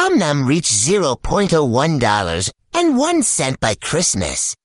Omnum reached $0.01 and 1 cent by Christmas.